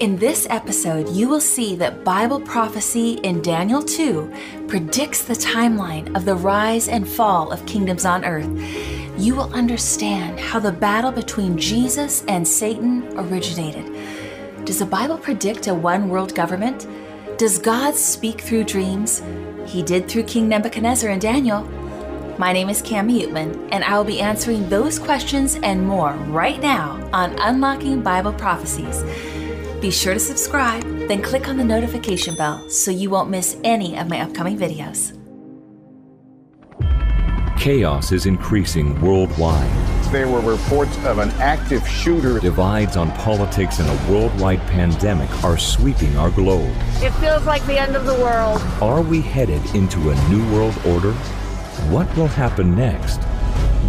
In this episode, you will see that Bible prophecy in Daniel 2 predicts the timeline of the rise and fall of kingdoms on earth. You will understand how the battle between Jesus and Satan originated. Does the Bible predict a one world government? Does God speak through dreams? He did through King Nebuchadnezzar and Daniel. My name is Cami Oetman, and I will be answering those questions and more right now on Unlocking Bible Prophecies. Be sure to subscribe, then click on the notification bell so you won't miss any of my upcoming videos. Chaos is increasing worldwide. There were reports of an active shooter. Divides on politics and a worldwide pandemic are sweeping our globe. It feels like the end of the world. Are we headed into a new world order? What will happen next?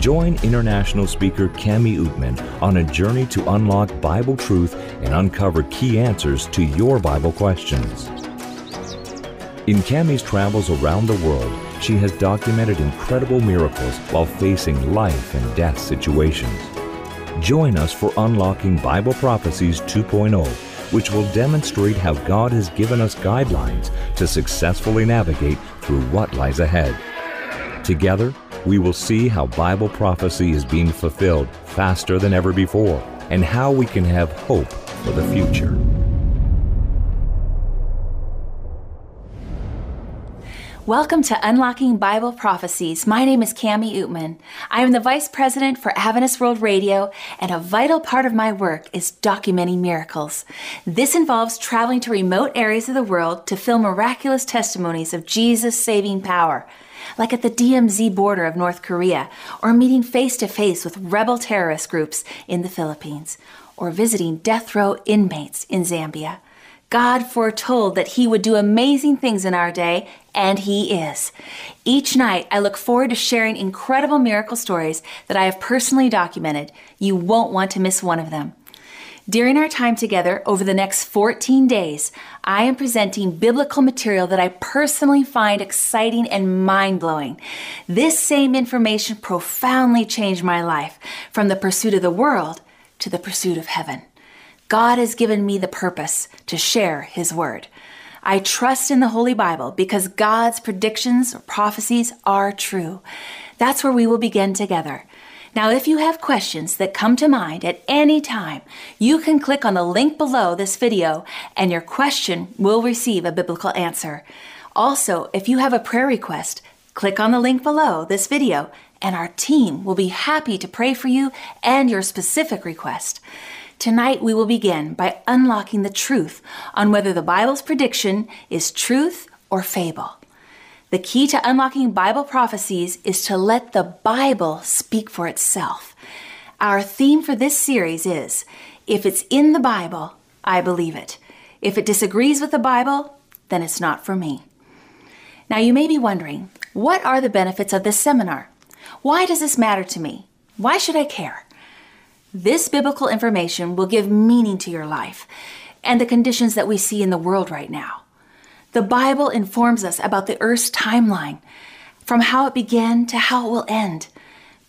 Join international speaker Cami Oetman on a journey to unlock Bible truth and uncover key answers to your Bible questions. In Cami's travels around the world, she has documented incredible miracles while facing life and death situations. Join us for Unlocking Bible Prophecies 2.0, which will demonstrate how God has given us guidelines to successfully navigate through what lies ahead. Together, we will see how Bible prophecy is being fulfilled faster than ever before and how we can have hope for the future. Welcome to Unlocking Bible Prophecies. My name is Cami Oetman. I am the Vice President for Adventist World Radio, and a vital part of my work is documenting miracles. This involves traveling to remote areas of the world to film miraculous testimonies of Jesus' saving power like at the DMZ border of North Korea, or meeting face to face with rebel terrorist groups in the Philippines, or visiting death row inmates in Zambia. God foretold that He would do amazing things in our day, and He is. Each night, I look forward to sharing incredible miracle stories that I have personally documented. You won't want to miss one of them. During our time together over the next 14 days, I am presenting biblical material that I personally find exciting and mind blowing. This same information profoundly changed my life from the pursuit of the world to the pursuit of heaven. God has given me the purpose to share His Word. I trust in the Holy Bible because God's predictions or prophecies are true. That's where we will begin together. Now, if you have questions that come to mind at any time, you can click on the link below this video and your question will receive a biblical answer. Also, if you have a prayer request, click on the link below this video and our team will be happy to pray for you and your specific request. Tonight, we will begin by unlocking the truth on whether the Bible's prediction is truth or fable. The key to unlocking Bible prophecies is to let the Bible speak for itself. Our theme for this series is If it's in the Bible, I believe it. If it disagrees with the Bible, then it's not for me. Now, you may be wondering, what are the benefits of this seminar? Why does this matter to me? Why should I care? This biblical information will give meaning to your life and the conditions that we see in the world right now. The Bible informs us about the earth's timeline, from how it began to how it will end.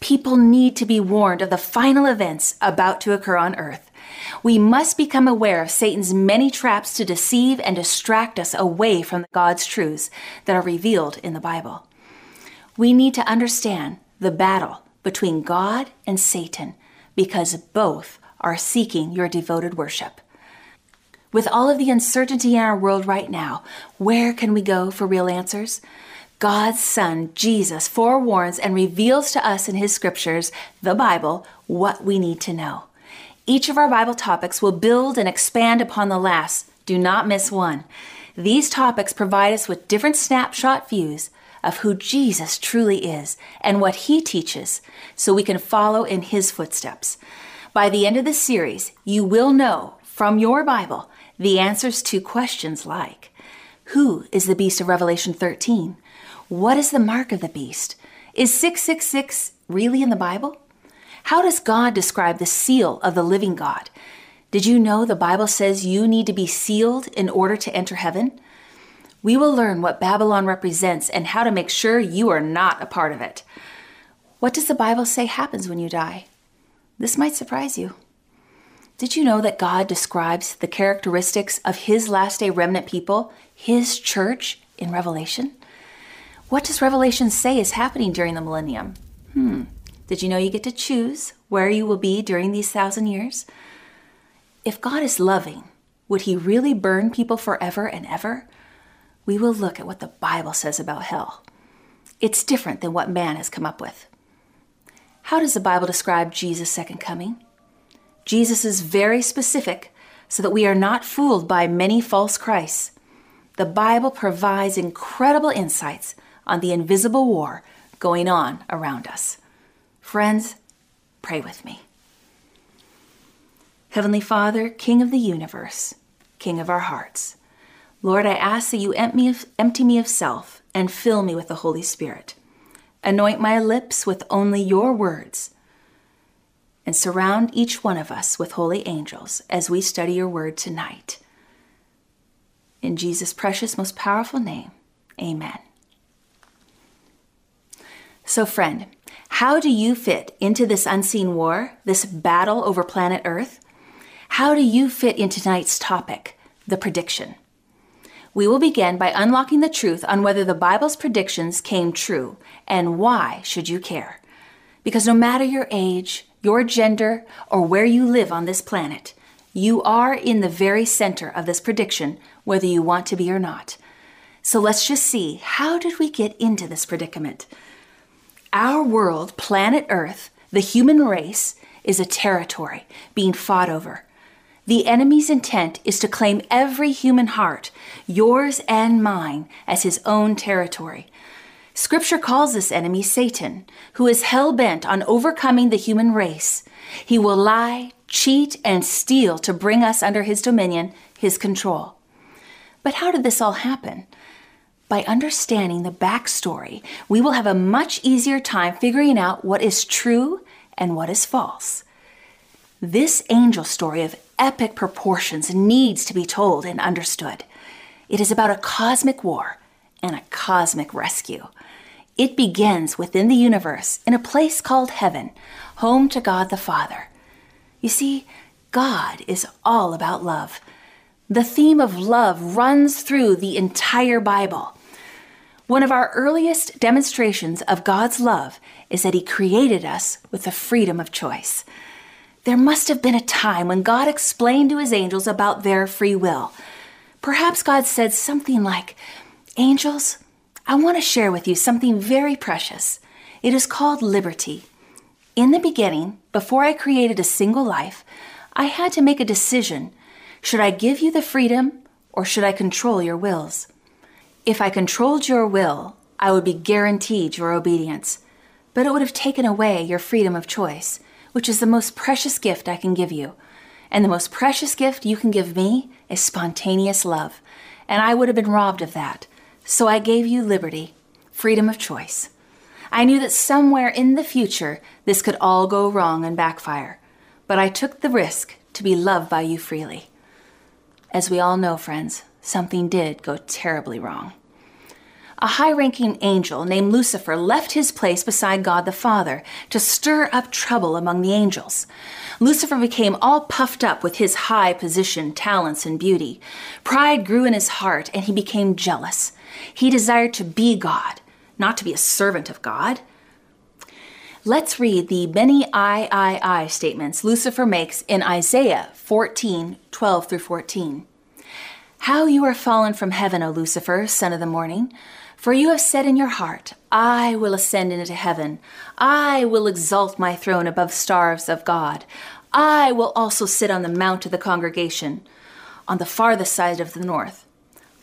People need to be warned of the final events about to occur on earth. We must become aware of Satan's many traps to deceive and distract us away from God's truths that are revealed in the Bible. We need to understand the battle between God and Satan because both are seeking your devoted worship. With all of the uncertainty in our world right now, where can we go for real answers? God's Son, Jesus, forewarns and reveals to us in His scriptures, the Bible, what we need to know. Each of our Bible topics will build and expand upon the last. Do not miss one. These topics provide us with different snapshot views of who Jesus truly is and what He teaches so we can follow in His footsteps. By the end of this series, you will know from your Bible the answers to questions like Who is the beast of Revelation 13? What is the mark of the beast? Is 666 really in the Bible? How does God describe the seal of the living God? Did you know the Bible says you need to be sealed in order to enter heaven? We will learn what Babylon represents and how to make sure you are not a part of it. What does the Bible say happens when you die? This might surprise you. Did you know that God describes the characteristics of His last day remnant people, His church, in Revelation? What does Revelation say is happening during the millennium? Hmm. Did you know you get to choose where you will be during these thousand years? If God is loving, would He really burn people forever and ever? We will look at what the Bible says about hell. It's different than what man has come up with. How does the Bible describe Jesus' second coming? Jesus is very specific so that we are not fooled by many false Christs. The Bible provides incredible insights on the invisible war going on around us. Friends, pray with me. Heavenly Father, King of the universe, King of our hearts, Lord, I ask that you empty me of self and fill me with the Holy Spirit. Anoint my lips with only your words and surround each one of us with holy angels as we study your word tonight. In Jesus' precious, most powerful name, amen. So, friend, how do you fit into this unseen war, this battle over planet Earth? How do you fit into tonight's topic, the prediction? We will begin by unlocking the truth on whether the Bible's predictions came true and why should you care? Because no matter your age, your gender, or where you live on this planet. You are in the very center of this prediction, whether you want to be or not. So let's just see how did we get into this predicament? Our world, planet Earth, the human race, is a territory being fought over. The enemy's intent is to claim every human heart, yours and mine, as his own territory. Scripture calls this enemy Satan, who is hell bent on overcoming the human race. He will lie, cheat, and steal to bring us under his dominion, his control. But how did this all happen? By understanding the backstory, we will have a much easier time figuring out what is true and what is false. This angel story of epic proportions needs to be told and understood. It is about a cosmic war and a cosmic rescue. It begins within the universe in a place called heaven, home to God the Father. You see, God is all about love. The theme of love runs through the entire Bible. One of our earliest demonstrations of God's love is that He created us with the freedom of choice. There must have been a time when God explained to His angels about their free will. Perhaps God said something like, Angels, I want to share with you something very precious. It is called liberty. In the beginning, before I created a single life, I had to make a decision. Should I give you the freedom or should I control your wills? If I controlled your will, I would be guaranteed your obedience, but it would have taken away your freedom of choice, which is the most precious gift I can give you. And the most precious gift you can give me is spontaneous love, and I would have been robbed of that. So I gave you liberty, freedom of choice. I knew that somewhere in the future this could all go wrong and backfire, but I took the risk to be loved by you freely. As we all know, friends, something did go terribly wrong. A high ranking angel named Lucifer left his place beside God the Father to stir up trouble among the angels. Lucifer became all puffed up with his high position, talents, and beauty. Pride grew in his heart, and he became jealous. He desired to be God, not to be a servant of God. Let's read the many I, I, I statements Lucifer makes in Isaiah 14 12 through 14. How you are fallen from heaven, O Lucifer, son of the morning! For you have said in your heart, I will ascend into heaven. I will exalt my throne above the stars of God. I will also sit on the mount of the congregation, on the farthest side of the north.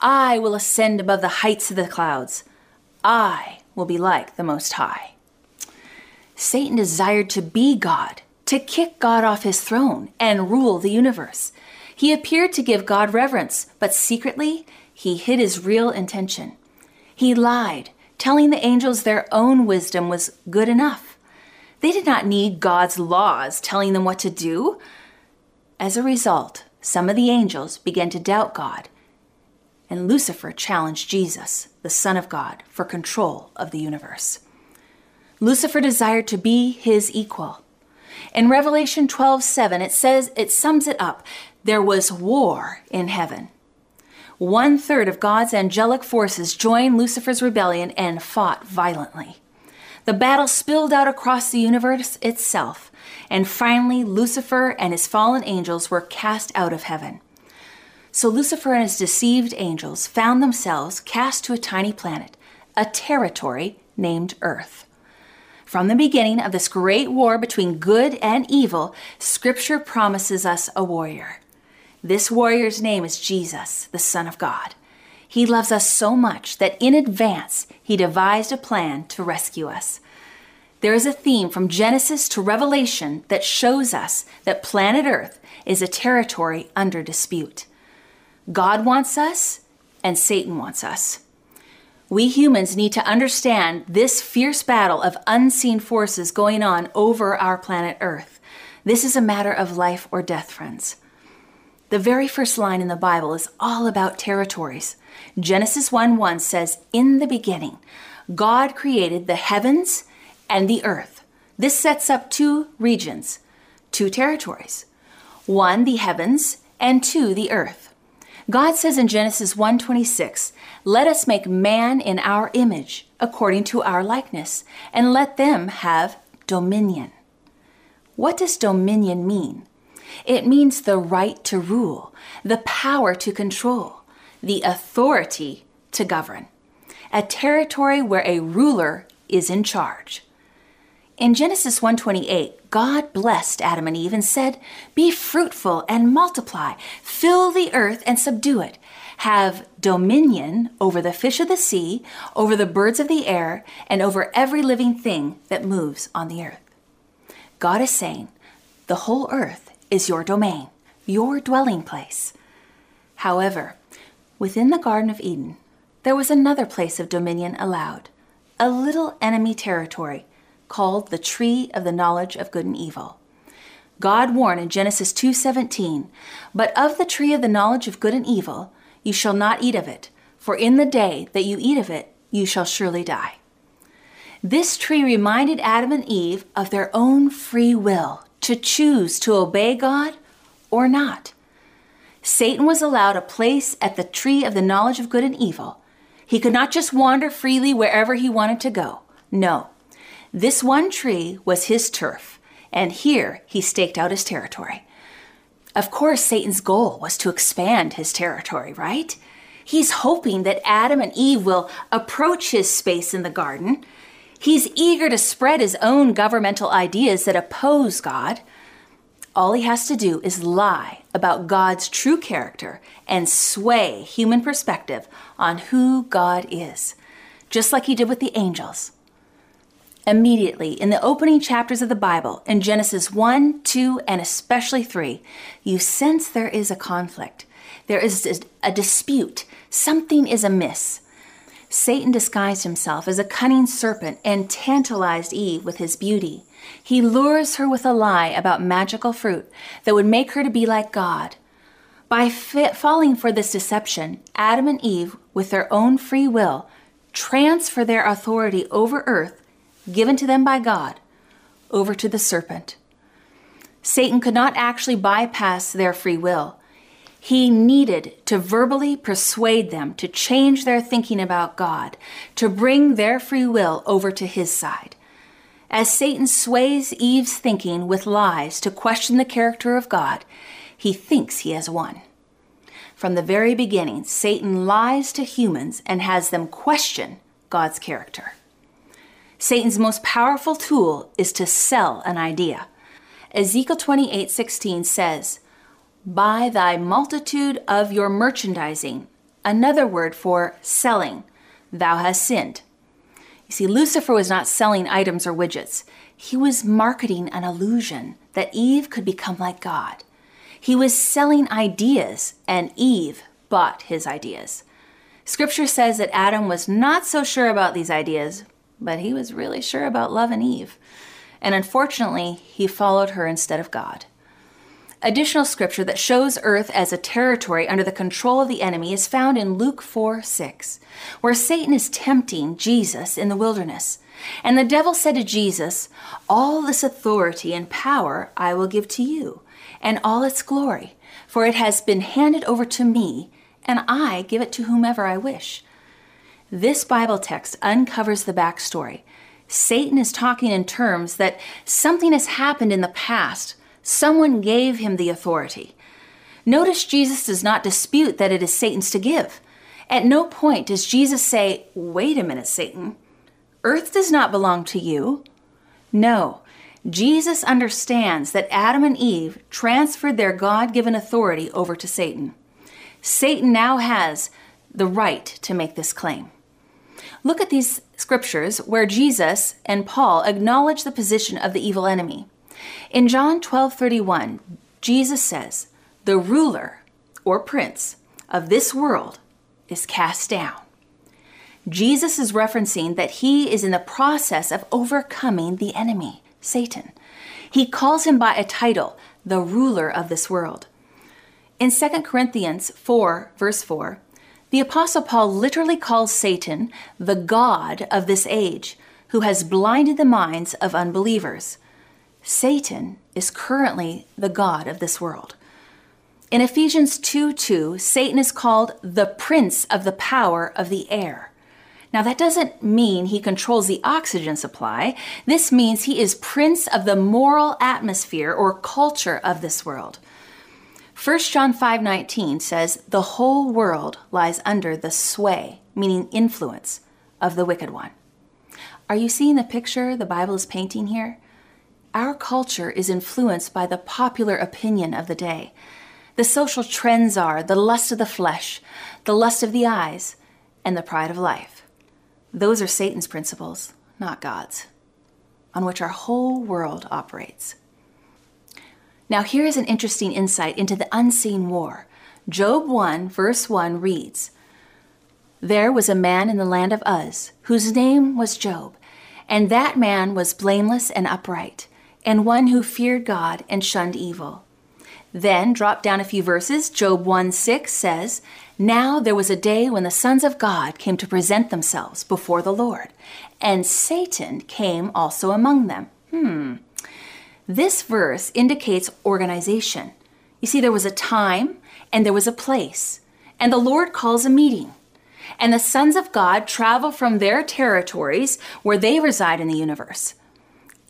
I will ascend above the heights of the clouds. I will be like the Most High. Satan desired to be God, to kick God off his throne and rule the universe. He appeared to give God reverence, but secretly he hid his real intention. He lied, telling the angels their own wisdom was good enough. They did not need God's laws telling them what to do. As a result, some of the angels began to doubt God and Lucifer challenged Jesus, the Son of God, for control of the universe. Lucifer desired to be his equal. In Revelation 12 7, it says, it sums it up there was war in heaven. One third of God's angelic forces joined Lucifer's rebellion and fought violently. The battle spilled out across the universe itself, and finally, Lucifer and his fallen angels were cast out of heaven. So Lucifer and his deceived angels found themselves cast to a tiny planet, a territory named Earth. From the beginning of this great war between good and evil, Scripture promises us a warrior. This warrior's name is Jesus, the Son of God. He loves us so much that in advance he devised a plan to rescue us. There is a theme from Genesis to Revelation that shows us that planet Earth is a territory under dispute. God wants us, and Satan wants us. We humans need to understand this fierce battle of unseen forces going on over our planet Earth. This is a matter of life or death, friends. The very first line in the Bible is all about territories. Genesis 1 1 says, In the beginning, God created the heavens and the earth. This sets up two regions, two territories. One, the heavens, and two, the earth. God says in Genesis 1:26, "Let us make man in our image, according to our likeness, and let them have dominion." What does dominion mean? It means the right to rule, the power to control, the authority to govern. A territory where a ruler is in charge. In Genesis 1:28, God blessed Adam and Eve and said, "Be fruitful and multiply, fill the earth and subdue it. Have dominion over the fish of the sea, over the birds of the air, and over every living thing that moves on the earth." God is saying, "The whole earth is your domain, your dwelling place." However, within the Garden of Eden, there was another place of dominion allowed, a little enemy territory called the tree of the knowledge of good and evil. God warned in Genesis 2:17, "But of the tree of the knowledge of good and evil you shall not eat of it, for in the day that you eat of it you shall surely die." This tree reminded Adam and Eve of their own free will to choose to obey God or not. Satan was allowed a place at the tree of the knowledge of good and evil. He could not just wander freely wherever he wanted to go. No, this one tree was his turf, and here he staked out his territory. Of course, Satan's goal was to expand his territory, right? He's hoping that Adam and Eve will approach his space in the garden. He's eager to spread his own governmental ideas that oppose God. All he has to do is lie about God's true character and sway human perspective on who God is, just like he did with the angels. Immediately, in the opening chapters of the Bible, in Genesis 1, 2, and especially 3, you sense there is a conflict. There is a dispute. Something is amiss. Satan disguised himself as a cunning serpent and tantalized Eve with his beauty. He lures her with a lie about magical fruit that would make her to be like God. By falling for this deception, Adam and Eve, with their own free will, transfer their authority over earth given to them by God over to the serpent. Satan could not actually bypass their free will. He needed to verbally persuade them to change their thinking about God, to bring their free will over to his side. As Satan sways Eve's thinking with lies to question the character of God, he thinks he has won. From the very beginning, Satan lies to humans and has them question God's character. Satan's most powerful tool is to sell an idea. Ezekiel 28:16 says, "By thy multitude of your merchandising," another word for selling, thou hast sinned. You see, Lucifer was not selling items or widgets. He was marketing an illusion that Eve could become like God. He was selling ideas, and Eve bought his ideas. Scripture says that Adam was not so sure about these ideas, but he was really sure about love and Eve. And unfortunately, he followed her instead of God. Additional scripture that shows earth as a territory under the control of the enemy is found in Luke 4 6, where Satan is tempting Jesus in the wilderness. And the devil said to Jesus, All this authority and power I will give to you, and all its glory, for it has been handed over to me, and I give it to whomever I wish. This Bible text uncovers the backstory. Satan is talking in terms that something has happened in the past. Someone gave him the authority. Notice Jesus does not dispute that it is Satan's to give. At no point does Jesus say, Wait a minute, Satan. Earth does not belong to you. No, Jesus understands that Adam and Eve transferred their God given authority over to Satan. Satan now has the right to make this claim. Look at these scriptures where Jesus and Paul acknowledge the position of the evil enemy. In John 12:31, Jesus says, "The ruler or prince of this world is cast down." Jesus is referencing that he is in the process of overcoming the enemy, Satan. He calls him by a title, the ruler of this world. In 2 Corinthians 4, verse 4, the Apostle Paul literally calls Satan the God of this age, who has blinded the minds of unbelievers. Satan is currently the God of this world. In Ephesians 2 2, Satan is called the prince of the power of the air. Now, that doesn't mean he controls the oxygen supply. This means he is prince of the moral atmosphere or culture of this world. 1 John 5:19 says, "The whole world lies under the sway, meaning influence, of the wicked one." Are you seeing the picture the Bible is painting here? Our culture is influenced by the popular opinion of the day. The social trends are the lust of the flesh, the lust of the eyes, and the pride of life. Those are Satan's principles, not God's, on which our whole world operates. Now, here is an interesting insight into the unseen war. Job 1, verse 1 reads There was a man in the land of Uz, whose name was Job, and that man was blameless and upright, and one who feared God and shunned evil. Then, drop down a few verses, Job 1 6 says, Now there was a day when the sons of God came to present themselves before the Lord, and Satan came also among them. Hmm. This verse indicates organization. You see, there was a time and there was a place, and the Lord calls a meeting. And the sons of God travel from their territories where they reside in the universe.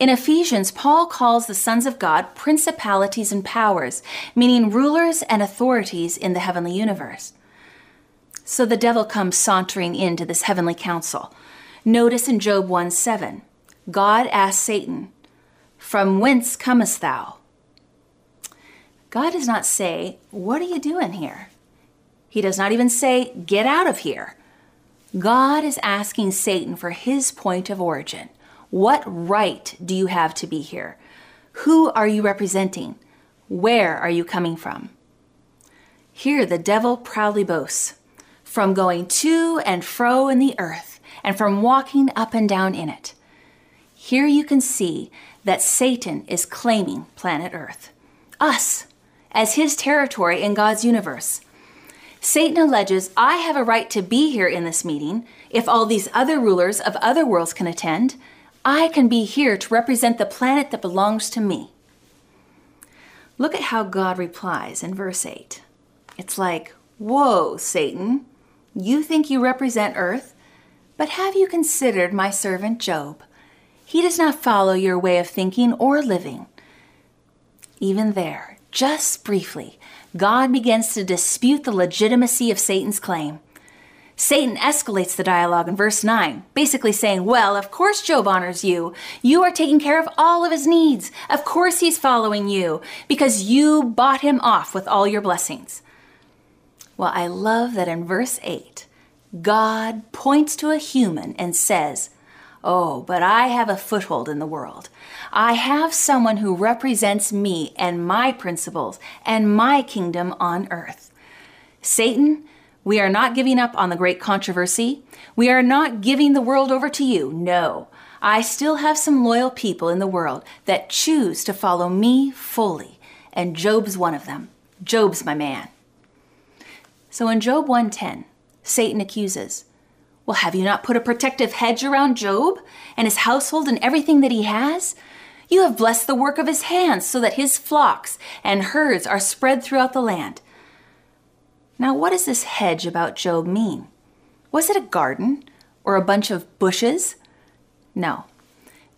In Ephesians, Paul calls the sons of God principalities and powers, meaning rulers and authorities in the heavenly universe. So the devil comes sauntering into this heavenly council. Notice in Job 1 7, God asked Satan, From whence comest thou? God does not say, What are you doing here? He does not even say, Get out of here. God is asking Satan for his point of origin. What right do you have to be here? Who are you representing? Where are you coming from? Here the devil proudly boasts from going to and fro in the earth and from walking up and down in it. Here you can see that Satan is claiming planet Earth, us, as his territory in God's universe. Satan alleges, I have a right to be here in this meeting if all these other rulers of other worlds can attend, I can be here to represent the planet that belongs to me. Look at how God replies in verse 8. It's like, Whoa, Satan, you think you represent Earth, but have you considered my servant Job? He does not follow your way of thinking or living. Even there, just briefly, God begins to dispute the legitimacy of Satan's claim. Satan escalates the dialogue in verse 9, basically saying, Well, of course Job honors you. You are taking care of all of his needs. Of course he's following you because you bought him off with all your blessings. Well, I love that in verse 8, God points to a human and says, Oh, but I have a foothold in the world. I have someone who represents me and my principles and my kingdom on earth. Satan, we are not giving up on the great controversy. We are not giving the world over to you. No. I still have some loyal people in the world that choose to follow me fully, and Job's one of them. Job's my man. So in Job 110, Satan accuses, Well, have you not put a protective hedge around Job and his household and everything that he has? You have blessed the work of his hands so that his flocks and herds are spread throughout the land. Now, what does this hedge about Job mean? Was it a garden or a bunch of bushes? No.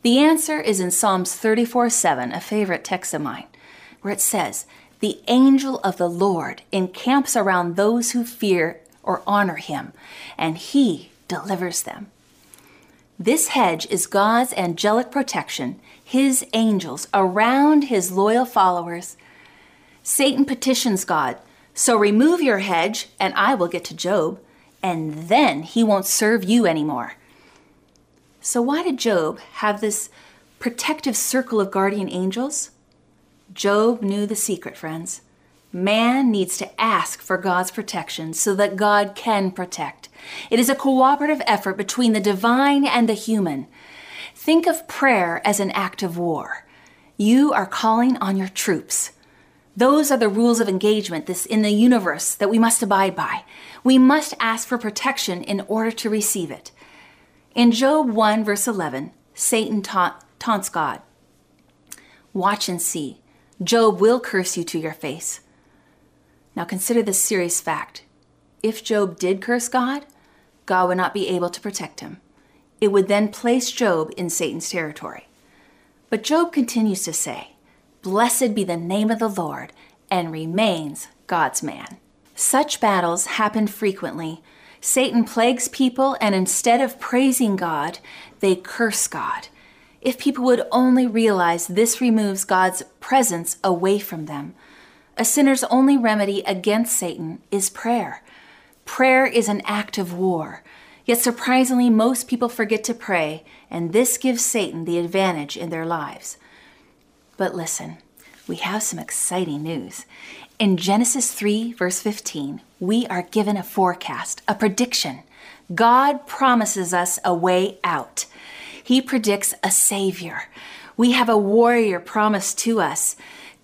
The answer is in Psalms 34 7, a favorite text of mine, where it says, The angel of the Lord encamps around those who fear or honor him, and he delivers them. This hedge is God's angelic protection, his angels around his loyal followers. Satan petitions God so remove your hedge, and I will get to Job, and then he won't serve you anymore. So, why did Job have this protective circle of guardian angels? Job knew the secret, friends. Man needs to ask for God's protection so that God can protect. It is a cooperative effort between the divine and the human. Think of prayer as an act of war. You are calling on your troops. Those are the rules of engagement this in the universe that we must abide by. We must ask for protection in order to receive it. In Job 1 verse 11, Satan ta- taunts God. Watch and see. Job will curse you to your face. Now consider this serious fact. If Job did curse God, God would not be able to protect him. It would then place Job in Satan's territory. But Job continues to say, Blessed be the name of the Lord, and remains God's man. Such battles happen frequently. Satan plagues people, and instead of praising God, they curse God. If people would only realize this removes God's presence away from them. A sinner's only remedy against Satan is prayer. Prayer is an act of war. Yet surprisingly, most people forget to pray, and this gives Satan the advantage in their lives. But listen, we have some exciting news. In Genesis 3, verse 15, we are given a forecast, a prediction. God promises us a way out. He predicts a Savior. We have a warrior promised to us.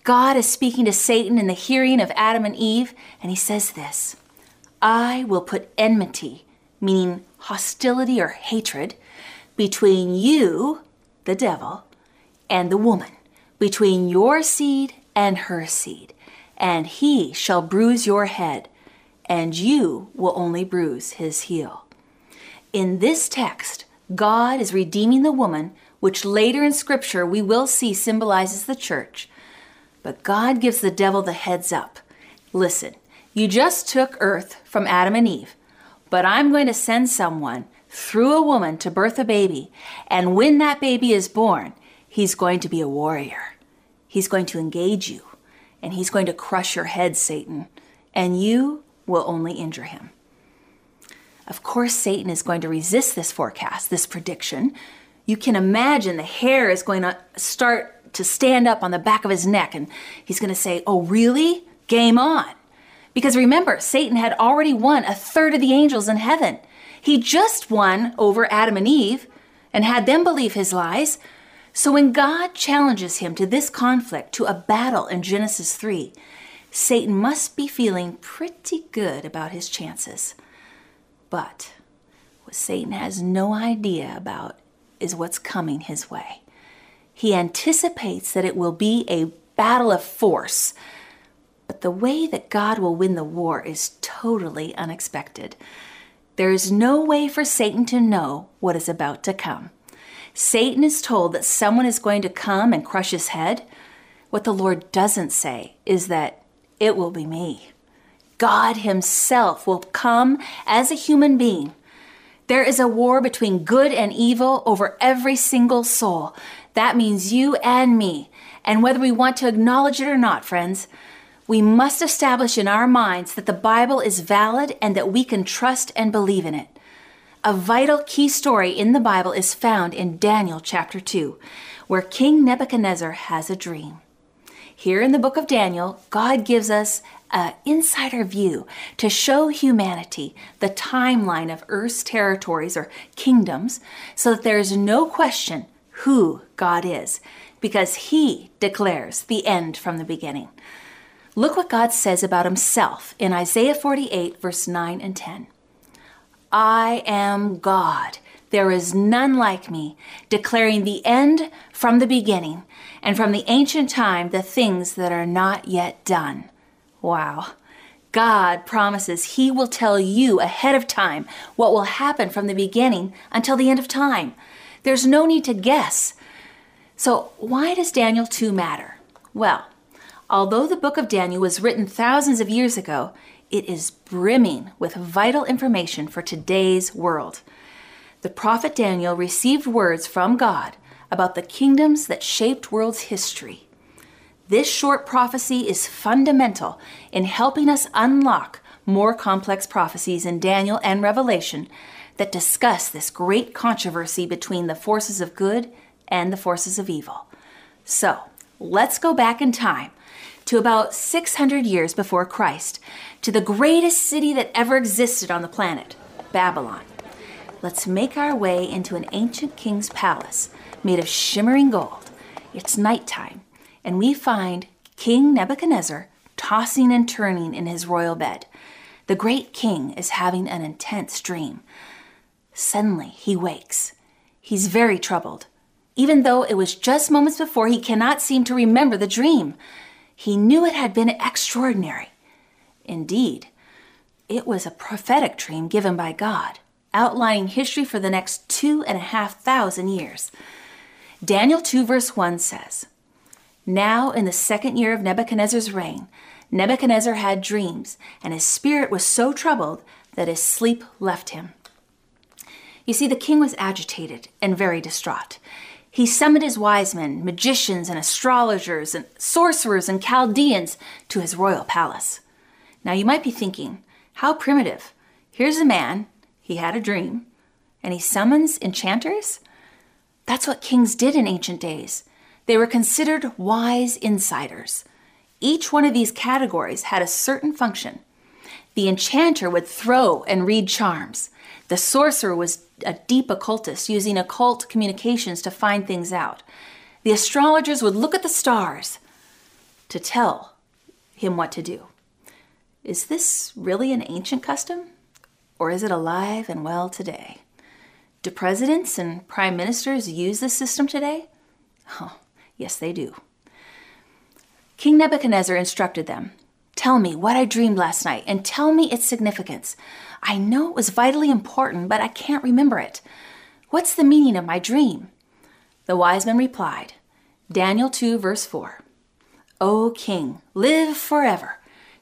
God is speaking to Satan in the hearing of Adam and Eve, and he says this I will put enmity, meaning hostility or hatred, between you, the devil, and the woman between your seed and her seed, and he shall bruise your head, and you will only bruise his heel. In this text, God is redeeming the woman, which later in Scripture we will see symbolizes the church. But God gives the devil the heads up. Listen, you just took earth from Adam and Eve, but I'm going to send someone through a woman to birth a baby, and when that baby is born, he's going to be a warrior. He's going to engage you, and he's going to crush your head, Satan, and you will only injure him. Of course, Satan is going to resist this forecast, this prediction. You can imagine the hair is going to start to stand up on the back of his neck, and he's going to say, Oh, really? Game on. Because remember, Satan had already won a third of the angels in heaven. He just won over Adam and Eve and had them believe his lies. So when God challenges him to this conflict, to a battle in Genesis 3, Satan must be feeling pretty good about his chances. But what Satan has no idea about is what's coming his way. He anticipates that it will be a battle of force, but the way that God will win the war is totally unexpected. There is no way for Satan to know what is about to come. Satan is told that someone is going to come and crush his head. What the Lord doesn't say is that it will be me. God Himself will come as a human being. There is a war between good and evil over every single soul. That means you and me. And whether we want to acknowledge it or not, friends, we must establish in our minds that the Bible is valid and that we can trust and believe in it. A vital key story in the Bible is found in Daniel chapter 2, where King Nebuchadnezzar has a dream. Here in the book of Daniel, God gives us an insider view to show humanity the timeline of Earth's territories or kingdoms so that there is no question who God is, because He declares the end from the beginning. Look what God says about Himself in Isaiah 48, verse 9 and 10. I am God. There is none like me, declaring the end from the beginning, and from the ancient time the things that are not yet done. Wow. God promises He will tell you ahead of time what will happen from the beginning until the end of time. There's no need to guess. So, why does Daniel 2 matter? Well, although the book of Daniel was written thousands of years ago, it is brimming with vital information for today's world. The prophet Daniel received words from God about the kingdoms that shaped world's history. This short prophecy is fundamental in helping us unlock more complex prophecies in Daniel and Revelation that discuss this great controversy between the forces of good and the forces of evil. So, let's go back in time to about 600 years before Christ, to the greatest city that ever existed on the planet, Babylon. Let's make our way into an ancient king's palace made of shimmering gold. It's nighttime, and we find King Nebuchadnezzar tossing and turning in his royal bed. The great king is having an intense dream. Suddenly, he wakes. He's very troubled. Even though it was just moments before, he cannot seem to remember the dream. He knew it had been extraordinary. Indeed, it was a prophetic dream given by God, outlining history for the next two and a half thousand years. Daniel 2, verse 1 says, Now in the second year of Nebuchadnezzar's reign, Nebuchadnezzar had dreams, and his spirit was so troubled that his sleep left him. You see, the king was agitated and very distraught. He summoned his wise men, magicians and astrologers and sorcerers and Chaldeans to his royal palace. Now you might be thinking, how primitive. Here's a man, he had a dream, and he summons enchanters? That's what kings did in ancient days. They were considered wise insiders. Each one of these categories had a certain function. The enchanter would throw and read charms. The sorcerer was a deep occultist using occult communications to find things out. The astrologers would look at the stars to tell him what to do. Is this really an ancient custom? Or is it alive and well today? Do presidents and prime ministers use this system today? Oh, yes, they do. King Nebuchadnezzar instructed them Tell me what I dreamed last night and tell me its significance. I know it was vitally important, but I can't remember it. What's the meaning of my dream? The wise men replied, Daniel 2, verse 4. O king, live forever.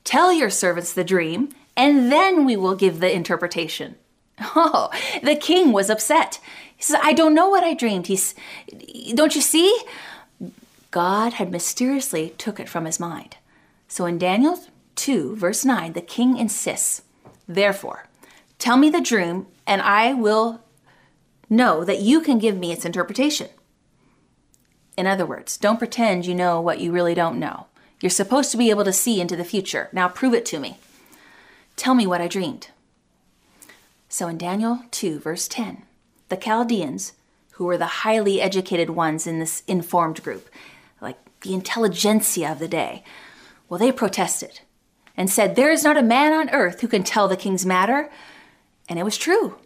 Tell your servants the dream, and then we will give the interpretation. Oh, the king was upset. He says, I don't know what I dreamed. He's, don't you see? God had mysteriously took it from his mind. So in Daniel 2, verse 9, the king insists, Therefore, tell me the dream, and I will know that you can give me its interpretation. In other words, don't pretend you know what you really don't know. You're supposed to be able to see into the future. Now prove it to me. Tell me what I dreamed. So in Daniel 2, verse 10, the Chaldeans, who were the highly educated ones in this informed group, like the intelligentsia of the day, well, they protested and said, There is not a man on earth who can tell the king's matter. And it was true.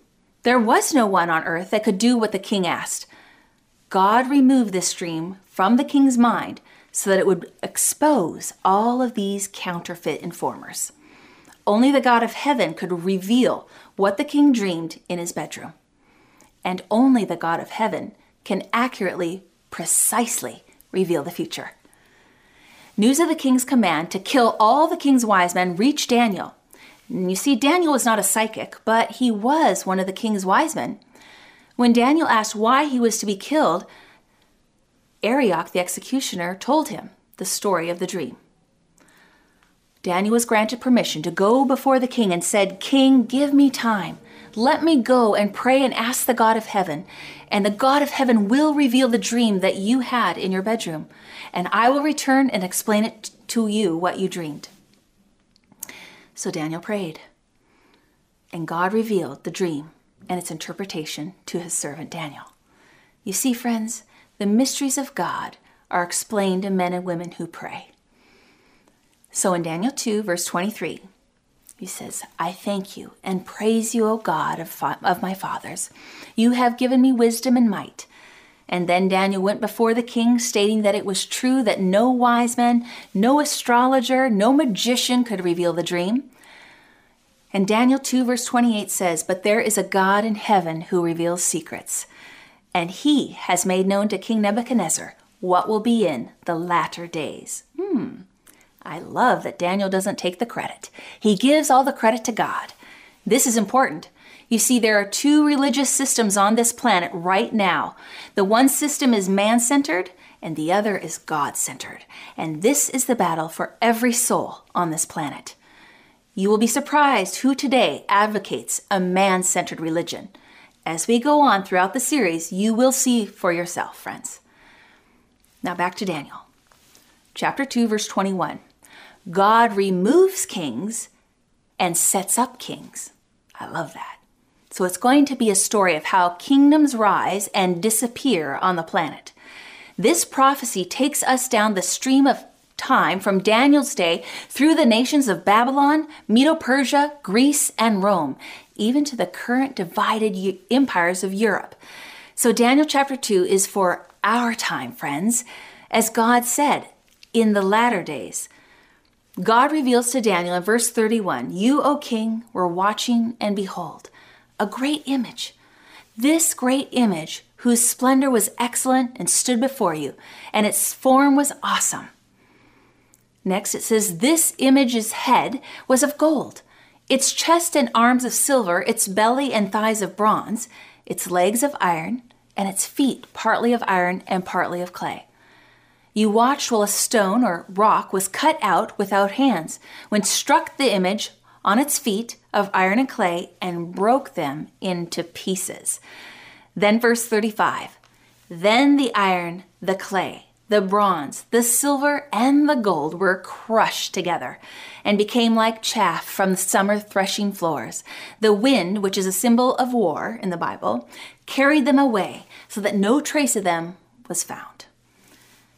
There was no one on earth that could do what the king asked. God removed this dream from the king's mind so that it would expose all of these counterfeit informers. Only the God of heaven could reveal what the king dreamed in his bedroom. And only the God of heaven can accurately, precisely reveal the future. News of the king's command to kill all the king's wise men reached Daniel. And you see, Daniel was not a psychic, but he was one of the king's wise men. When Daniel asked why he was to be killed, Arioch, the executioner, told him the story of the dream. Daniel was granted permission to go before the king and said, King, give me time. Let me go and pray and ask the God of heaven, and the God of heaven will reveal the dream that you had in your bedroom, and I will return and explain it to you what you dreamed. So Daniel prayed, and God revealed the dream and its interpretation to his servant Daniel. You see, friends, the mysteries of God are explained to men and women who pray. So in Daniel 2, verse 23, He says, I thank you and praise you, O God of, fa- of my fathers. You have given me wisdom and might. And then Daniel went before the king, stating that it was true that no wise man, no astrologer, no magician could reveal the dream. And Daniel 2, verse 28 says, But there is a God in heaven who reveals secrets, and he has made known to King Nebuchadnezzar what will be in the latter days. Hmm. I love that Daniel doesn't take the credit. He gives all the credit to God. This is important. You see, there are two religious systems on this planet right now. The one system is man centered, and the other is God centered. And this is the battle for every soul on this planet. You will be surprised who today advocates a man centered religion. As we go on throughout the series, you will see for yourself, friends. Now back to Daniel. Chapter 2, verse 21. God removes kings and sets up kings. I love that. So it's going to be a story of how kingdoms rise and disappear on the planet. This prophecy takes us down the stream of time from Daniel's day through the nations of Babylon, Medo Persia, Greece, and Rome, even to the current divided empires of Europe. So, Daniel chapter 2 is for our time, friends. As God said, in the latter days, God reveals to Daniel in verse 31 You, O king, were watching, and behold, a great image. This great image, whose splendor was excellent and stood before you, and its form was awesome. Next, it says, This image's head was of gold, its chest and arms of silver, its belly and thighs of bronze, its legs of iron, and its feet partly of iron and partly of clay. You watched while a stone or rock was cut out without hands, when struck the image on its feet of iron and clay and broke them into pieces. Then, verse 35 Then the iron, the clay, the bronze, the silver, and the gold were crushed together and became like chaff from the summer threshing floors. The wind, which is a symbol of war in the Bible, carried them away so that no trace of them was found.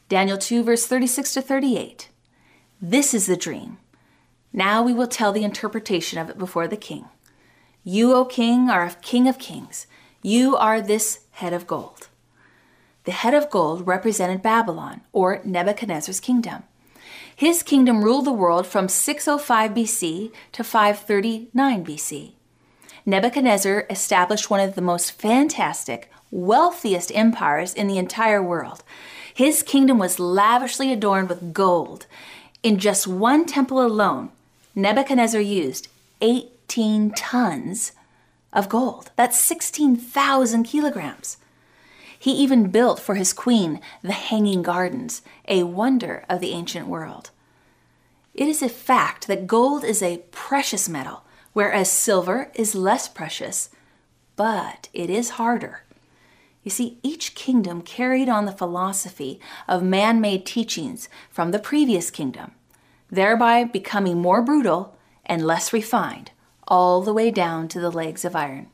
Daniel 2, verse 36 to 38. This is the dream. Now we will tell the interpretation of it before the king. You, O king, are a king of kings. You are this head of gold. The head of gold represented Babylon, or Nebuchadnezzar's kingdom. His kingdom ruled the world from 605 BC to 539 BC. Nebuchadnezzar established one of the most fantastic, wealthiest empires in the entire world. His kingdom was lavishly adorned with gold. In just one temple alone, Nebuchadnezzar used 18 tons of gold. That's 16,000 kilograms. He even built for his queen the Hanging Gardens, a wonder of the ancient world. It is a fact that gold is a precious metal, whereas silver is less precious, but it is harder. You see, each kingdom carried on the philosophy of man made teachings from the previous kingdom, thereby becoming more brutal and less refined, all the way down to the legs of iron.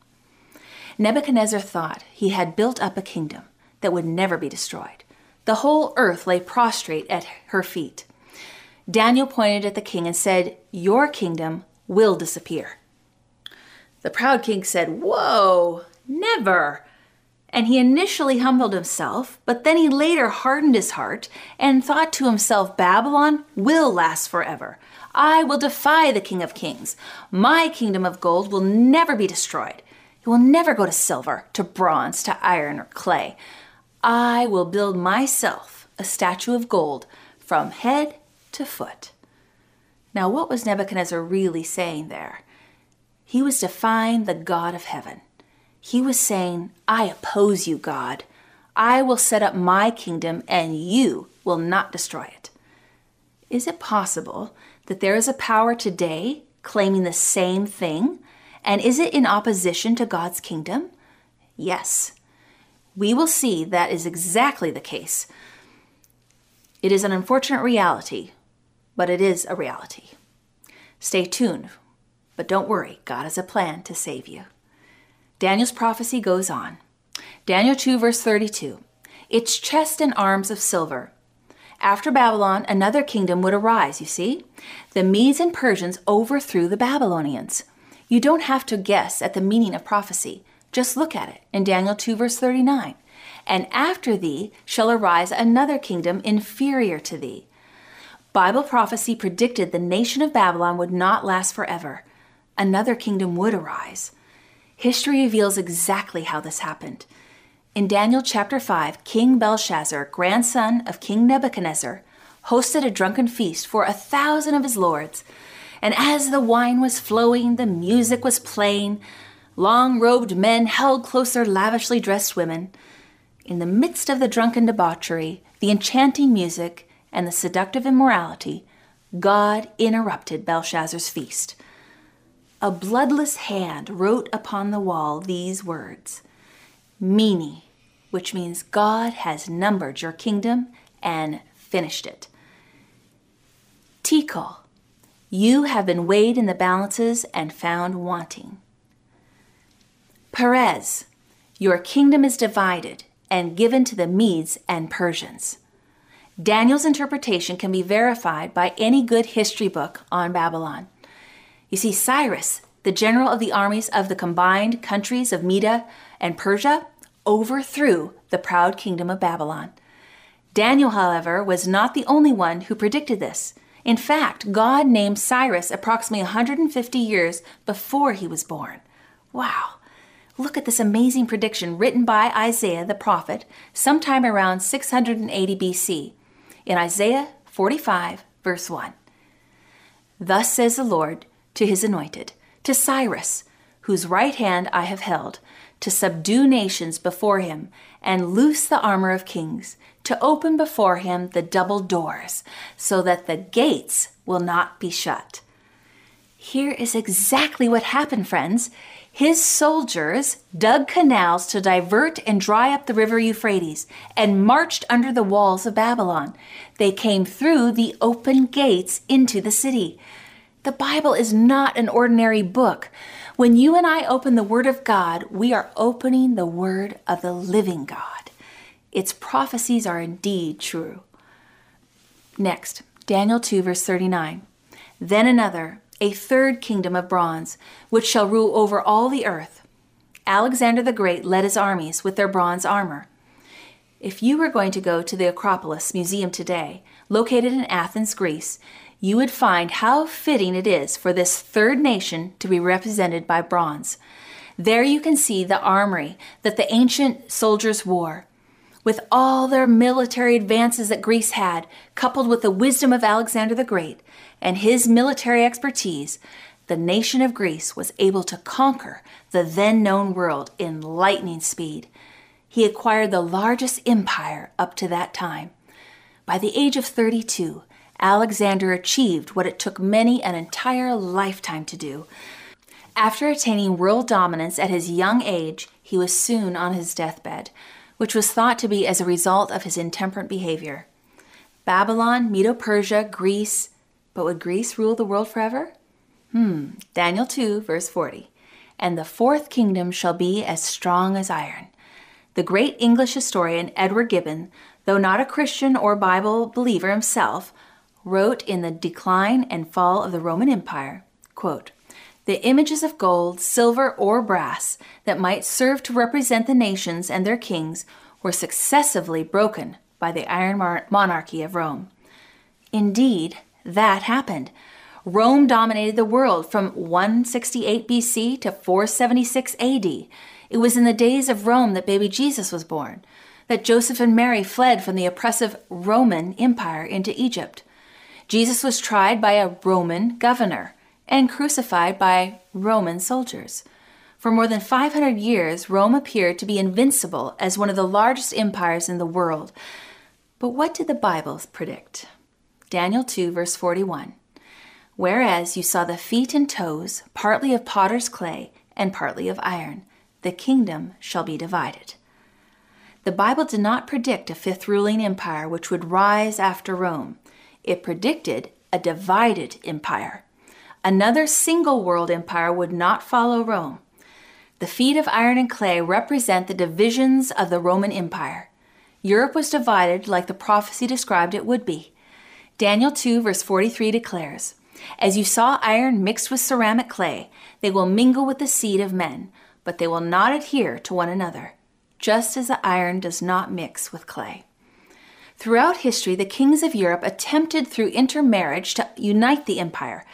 Nebuchadnezzar thought he had built up a kingdom that would never be destroyed. The whole earth lay prostrate at her feet. Daniel pointed at the king and said, Your kingdom will disappear. The proud king said, Whoa, never! And he initially humbled himself, but then he later hardened his heart and thought to himself, Babylon will last forever. I will defy the King of Kings. My kingdom of gold will never be destroyed. It will never go to silver, to bronze, to iron, or clay. I will build myself a statue of gold from head to foot. Now, what was Nebuchadnezzar really saying there? He was defying the God of heaven. He was saying, I oppose you, God. I will set up my kingdom and you will not destroy it. Is it possible that there is a power today claiming the same thing? And is it in opposition to God's kingdom? Yes. We will see that is exactly the case. It is an unfortunate reality, but it is a reality. Stay tuned, but don't worry, God has a plan to save you. Daniel's prophecy goes on. Daniel 2, verse 32 Its chest and arms of silver, After Babylon, another kingdom would arise, you see? The Medes and Persians overthrew the Babylonians. You don't have to guess at the meaning of prophecy. Just look at it in Daniel 2, verse 39. And after thee shall arise another kingdom inferior to thee. Bible prophecy predicted the nation of Babylon would not last forever. Another kingdom would arise. History reveals exactly how this happened. In Daniel chapter 5, King Belshazzar, grandson of King Nebuchadnezzar, hosted a drunken feast for a thousand of his lords. And as the wine was flowing, the music was playing, long robed men held closer lavishly dressed women. In the midst of the drunken debauchery, the enchanting music, and the seductive immorality, God interrupted Belshazzar's feast. A bloodless hand wrote upon the wall these words Mene, which means God has numbered your kingdom and finished it. Tekel, you have been weighed in the balances and found wanting. Peres, your kingdom is divided and given to the Medes and Persians. Daniel's interpretation can be verified by any good history book on Babylon. You see, Cyrus, the general of the armies of the combined countries of Media and Persia, overthrew the proud kingdom of Babylon. Daniel, however, was not the only one who predicted this. In fact, God named Cyrus approximately 150 years before he was born. Wow. Look at this amazing prediction written by Isaiah the prophet sometime around 680 BC in Isaiah 45, verse 1. Thus says the Lord to his anointed, to Cyrus, whose right hand I have held, to subdue nations before him, and loose the armor of kings, to open before him the double doors, so that the gates will not be shut. Here is exactly what happened, friends. His soldiers dug canals to divert and dry up the river Euphrates and marched under the walls of Babylon. They came through the open gates into the city. The Bible is not an ordinary book. When you and I open the Word of God, we are opening the Word of the living God. Its prophecies are indeed true. Next, Daniel 2, verse 39. Then another, a third kingdom of bronze, which shall rule over all the earth. Alexander the Great led his armies with their bronze armor. If you were going to go to the Acropolis Museum today, located in Athens, Greece, you would find how fitting it is for this third nation to be represented by bronze. There you can see the armory that the ancient soldiers wore. With all their military advances that Greece had, coupled with the wisdom of Alexander the Great and his military expertise, the nation of Greece was able to conquer the then known world in lightning speed. He acquired the largest empire up to that time. By the age of 32, Alexander achieved what it took many an entire lifetime to do. After attaining world dominance at his young age, he was soon on his deathbed, which was thought to be as a result of his intemperate behavior. Babylon, Medo Persia, Greece, but would Greece rule the world forever? Hmm, Daniel 2, verse 40. And the fourth kingdom shall be as strong as iron. The great English historian Edward Gibbon, though not a Christian or Bible believer himself, wrote in The Decline and Fall of the Roman Empire quote, The images of gold, silver, or brass that might serve to represent the nations and their kings were successively broken by the iron monarchy of Rome. Indeed, that happened. Rome dominated the world from 168 BC to 476 AD. It was in the days of Rome that baby Jesus was born, that Joseph and Mary fled from the oppressive Roman Empire into Egypt. Jesus was tried by a Roman governor and crucified by Roman soldiers. For more than 500 years, Rome appeared to be invincible as one of the largest empires in the world. But what did the Bible predict? Daniel 2, verse 41. Whereas you saw the feet and toes, partly of potter's clay and partly of iron, the kingdom shall be divided. The Bible did not predict a fifth ruling empire which would rise after Rome. It predicted a divided empire. Another single world empire would not follow Rome. The feet of iron and clay represent the divisions of the Roman Empire. Europe was divided like the prophecy described it would be. Daniel 2, verse 43 declares, As you saw iron mixed with ceramic clay, they will mingle with the seed of men, but they will not adhere to one another, just as the iron does not mix with clay. Throughout history, the kings of Europe attempted through intermarriage to unite the empire.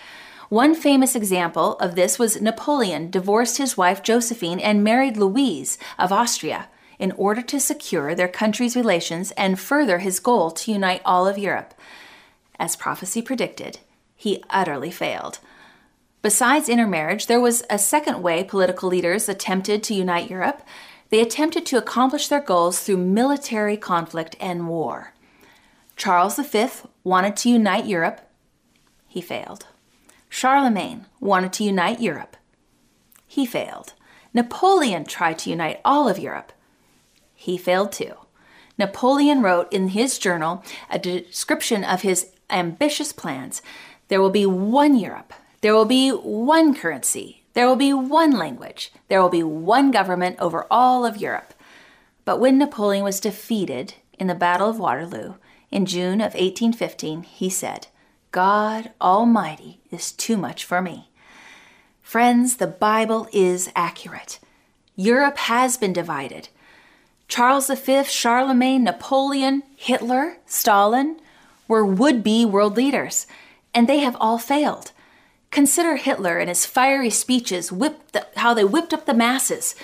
One famous example of this was Napoleon divorced his wife Josephine and married Louise of Austria in order to secure their country's relations and further his goal to unite all of Europe. As prophecy predicted, he utterly failed. Besides intermarriage, there was a second way political leaders attempted to unite Europe. They attempted to accomplish their goals through military conflict and war. Charles V wanted to unite Europe. He failed. Charlemagne wanted to unite Europe. He failed. Napoleon tried to unite all of Europe. He failed too. Napoleon wrote in his journal a description of his ambitious plans. There will be one Europe. There will be one currency. There will be one language. There will be one government over all of Europe. But when Napoleon was defeated in the Battle of Waterloo in June of 1815, he said, God Almighty is too much for me. Friends, the Bible is accurate. Europe has been divided. Charles V, Charlemagne, Napoleon, Hitler, Stalin were would be world leaders, and they have all failed. Consider Hitler and his fiery speeches, the, how they whipped up the masses.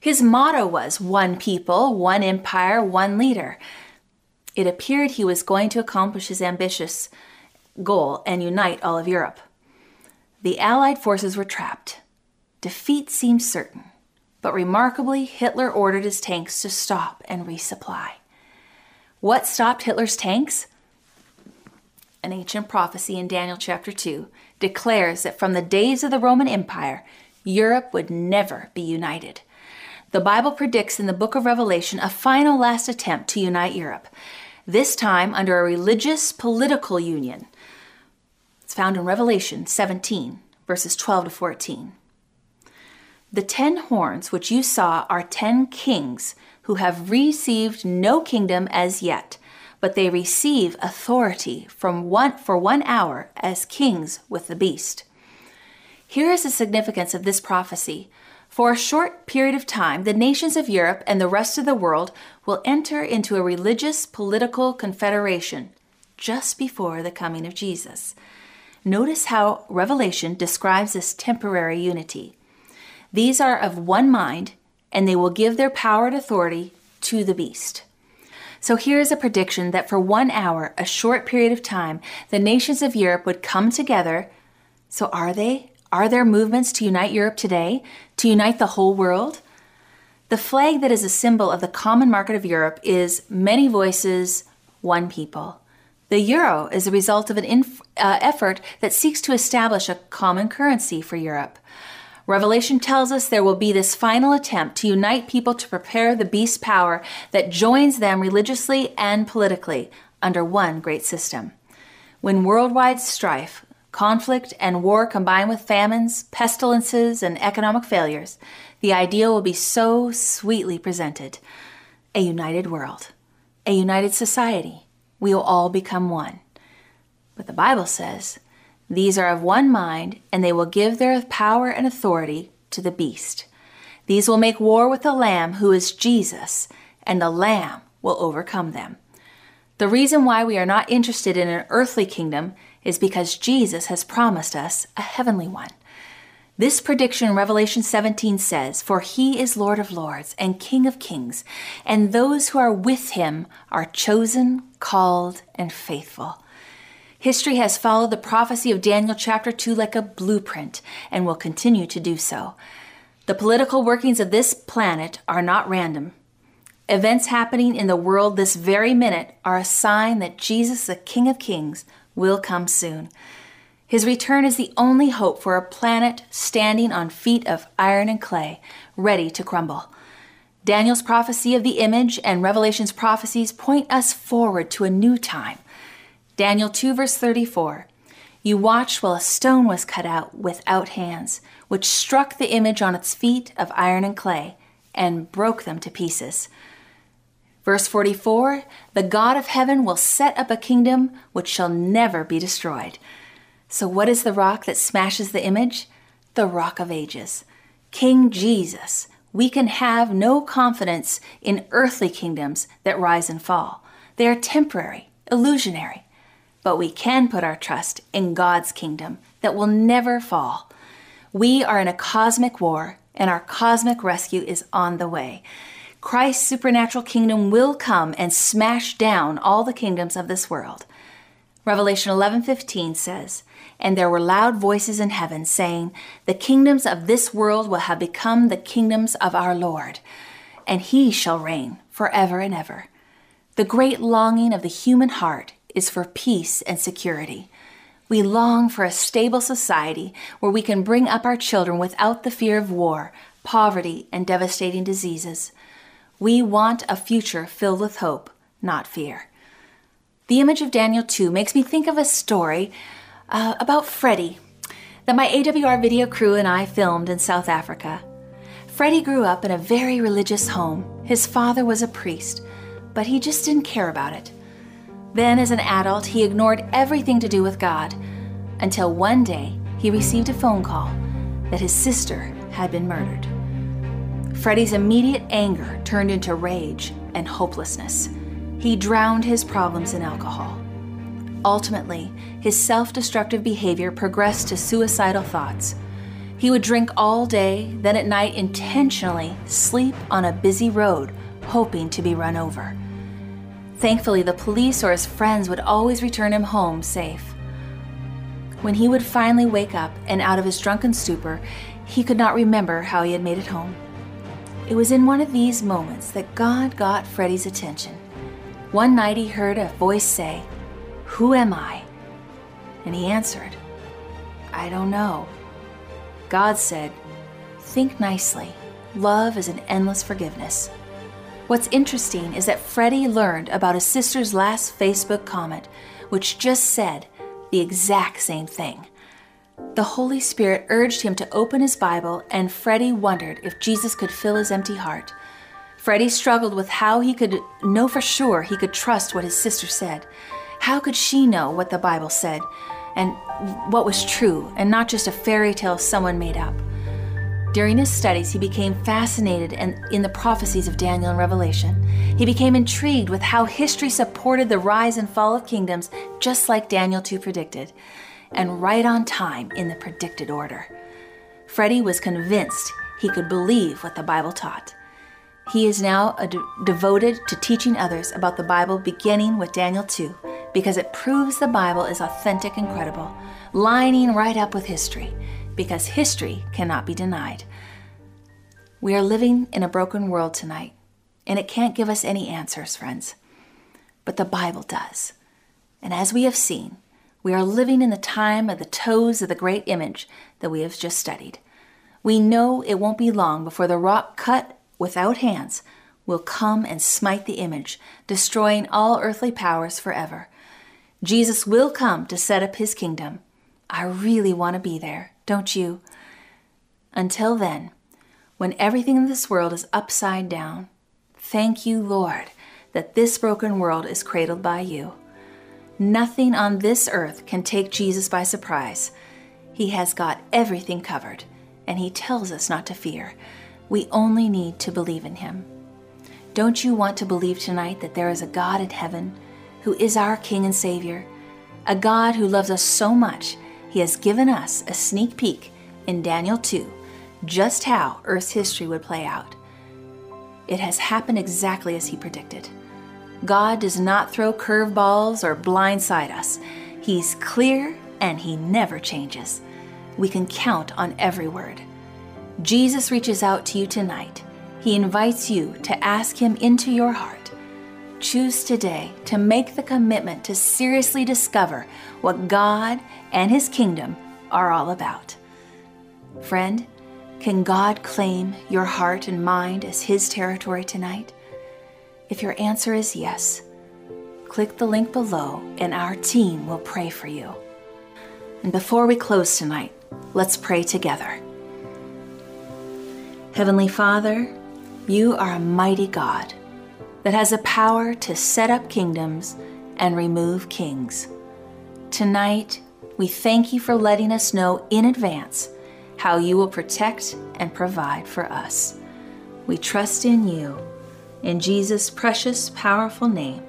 His motto was one people, one empire, one leader. It appeared he was going to accomplish his ambitious goal and unite all of Europe. The Allied forces were trapped. Defeat seemed certain, but remarkably, Hitler ordered his tanks to stop and resupply. What stopped Hitler's tanks? An ancient prophecy in Daniel chapter 2 declares that from the days of the Roman Empire, Europe would never be united. The Bible predicts in the book of Revelation a final last attempt to unite Europe, this time under a religious political union it's found in Revelation 17, verses 12 to 14. The ten horns which you saw are ten kings who have received no kingdom as yet, but they receive authority from one for one hour as kings with the beast. Here is the significance of this prophecy. For a short period of time, the nations of Europe and the rest of the world will enter into a religious political confederation just before the coming of Jesus. Notice how Revelation describes this temporary unity. These are of one mind, and they will give their power and authority to the beast. So here is a prediction that for one hour, a short period of time, the nations of Europe would come together. So are they? Are there movements to unite Europe today? To unite the whole world? The flag that is a symbol of the common market of Europe is many voices, one people. The euro is a result of an inf- uh, effort that seeks to establish a common currency for Europe. Revelation tells us there will be this final attempt to unite people to prepare the beast's power that joins them religiously and politically under one great system. When worldwide strife, conflict, and war combine with famines, pestilences, and economic failures, the ideal will be so sweetly presented a united world, a united society we will all become one. But the Bible says, These are of one mind, and they will give their power and authority to the beast. These will make war with the Lamb, who is Jesus, and the Lamb will overcome them. The reason why we are not interested in an earthly kingdom is because Jesus has promised us a heavenly one. This prediction in Revelation 17 says, For he is Lord of lords and King of kings, and those who are with him are chosen, called, and faithful. History has followed the prophecy of Daniel chapter 2 like a blueprint and will continue to do so. The political workings of this planet are not random. Events happening in the world this very minute are a sign that Jesus, the King of Kings, will come soon. His return is the only hope for a planet standing on feet of iron and clay, ready to crumble. Daniel's prophecy of the image and Revelation's prophecies point us forward to a new time. Daniel 2, verse 34 You watched while a stone was cut out without hands, which struck the image on its feet of iron and clay and broke them to pieces. Verse 44 The God of heaven will set up a kingdom which shall never be destroyed. So, what is the rock that smashes the image? The rock of ages. King Jesus. We can have no confidence in earthly kingdoms that rise and fall. They are temporary, illusionary. But we can put our trust in God's kingdom that will never fall. We are in a cosmic war, and our cosmic rescue is on the way. Christ's supernatural kingdom will come and smash down all the kingdoms of this world. Revelation 11:15 says, "And there were loud voices in heaven saying, The kingdoms of this world will have become the kingdoms of our Lord, and he shall reign forever and ever." The great longing of the human heart is for peace and security. We long for a stable society where we can bring up our children without the fear of war, poverty, and devastating diseases. We want a future filled with hope, not fear. The image of Daniel 2 makes me think of a story uh, about Freddie that my AWR video crew and I filmed in South Africa. Freddie grew up in a very religious home. His father was a priest, but he just didn't care about it. Then, as an adult, he ignored everything to do with God until one day he received a phone call that his sister had been murdered. Freddie's immediate anger turned into rage and hopelessness. He drowned his problems in alcohol. Ultimately, his self destructive behavior progressed to suicidal thoughts. He would drink all day, then at night intentionally sleep on a busy road, hoping to be run over. Thankfully, the police or his friends would always return him home safe. When he would finally wake up and out of his drunken stupor, he could not remember how he had made it home. It was in one of these moments that God got Freddie's attention. One night he heard a voice say, Who am I? And he answered, I don't know. God said, Think nicely. Love is an endless forgiveness. What's interesting is that Freddie learned about his sister's last Facebook comment, which just said the exact same thing. The Holy Spirit urged him to open his Bible, and Freddie wondered if Jesus could fill his empty heart. Freddie struggled with how he could know for sure he could trust what his sister said. How could she know what the Bible said and what was true and not just a fairy tale someone made up? During his studies, he became fascinated in the prophecies of Daniel and Revelation. He became intrigued with how history supported the rise and fall of kingdoms, just like Daniel 2 predicted and right on time in the predicted order. Freddie was convinced he could believe what the Bible taught. He is now de- devoted to teaching others about the Bible, beginning with Daniel 2, because it proves the Bible is authentic and credible, lining right up with history, because history cannot be denied. We are living in a broken world tonight, and it can't give us any answers, friends. But the Bible does. And as we have seen, we are living in the time of the toes of the great image that we have just studied. We know it won't be long before the rock cut without hands will come and smite the image, destroying all earthly powers forever. Jesus will come to set up his kingdom. I really want to be there, don't you? Until then, when everything in this world is upside down, thank you, Lord, that this broken world is cradled by you. Nothing on this earth can take Jesus by surprise. He has got everything covered, and He tells us not to fear. We only need to believe in Him. Don't you want to believe tonight that there is a God in heaven who is our King and Savior? A God who loves us so much, He has given us a sneak peek in Daniel 2 just how Earth's history would play out. It has happened exactly as He predicted. God does not throw curveballs or blindside us. He's clear and He never changes. We can count on every word. Jesus reaches out to you tonight. He invites you to ask Him into your heart. Choose today to make the commitment to seriously discover what God and His kingdom are all about. Friend, can God claim your heart and mind as His territory tonight? If your answer is yes, click the link below and our team will pray for you. And before we close tonight, let's pray together. Heavenly Father, you are a mighty God. that has the power to set up kingdoms and remove kings. Tonight, we thank you for letting us know in advance how you will protect and provide for us. We trust in you. In Jesus' precious, powerful name,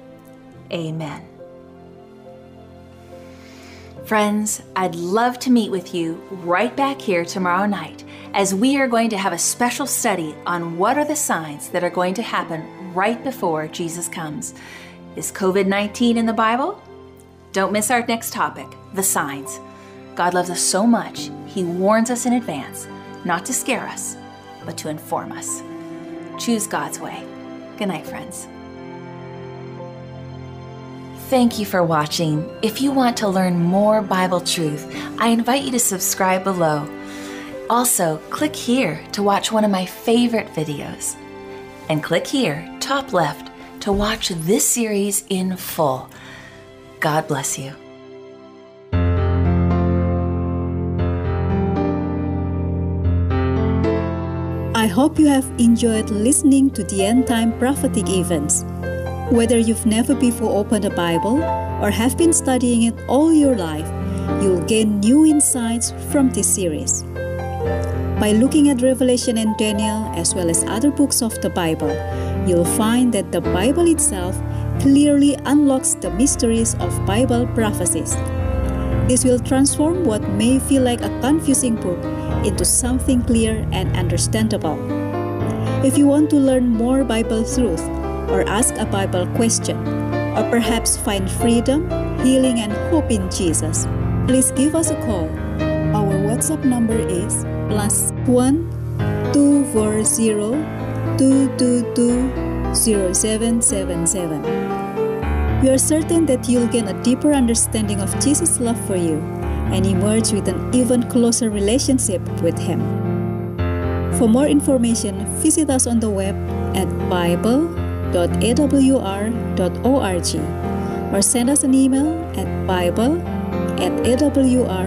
amen. Friends, I'd love to meet with you right back here tomorrow night as we are going to have a special study on what are the signs that are going to happen right before Jesus comes. Is COVID 19 in the Bible? Don't miss our next topic the signs. God loves us so much, He warns us in advance, not to scare us, but to inform us. Choose God's way. Good night, friends. Thank you for watching. If you want to learn more Bible truth, I invite you to subscribe below. Also, click here to watch one of my favorite videos. And click here, top left, to watch this series in full. God bless you. I hope you have enjoyed listening to the end time prophetic events. Whether you've never before opened a Bible or have been studying it all your life, you'll gain new insights from this series. By looking at Revelation and Daniel, as well as other books of the Bible, you'll find that the Bible itself clearly unlocks the mysteries of Bible prophecies. This will transform what may feel like a confusing book into something clear and understandable. If you want to learn more Bible truth, or ask a Bible question, or perhaps find freedom, healing, and hope in Jesus, please give us a call. Our WhatsApp number is plus 1 240 222 0777. We are certain that you'll gain a deeper understanding of Jesus' love for you and emerge with an even closer relationship with Him. For more information, visit us on the web at bible.awr.org or send us an email at bible at awr.org.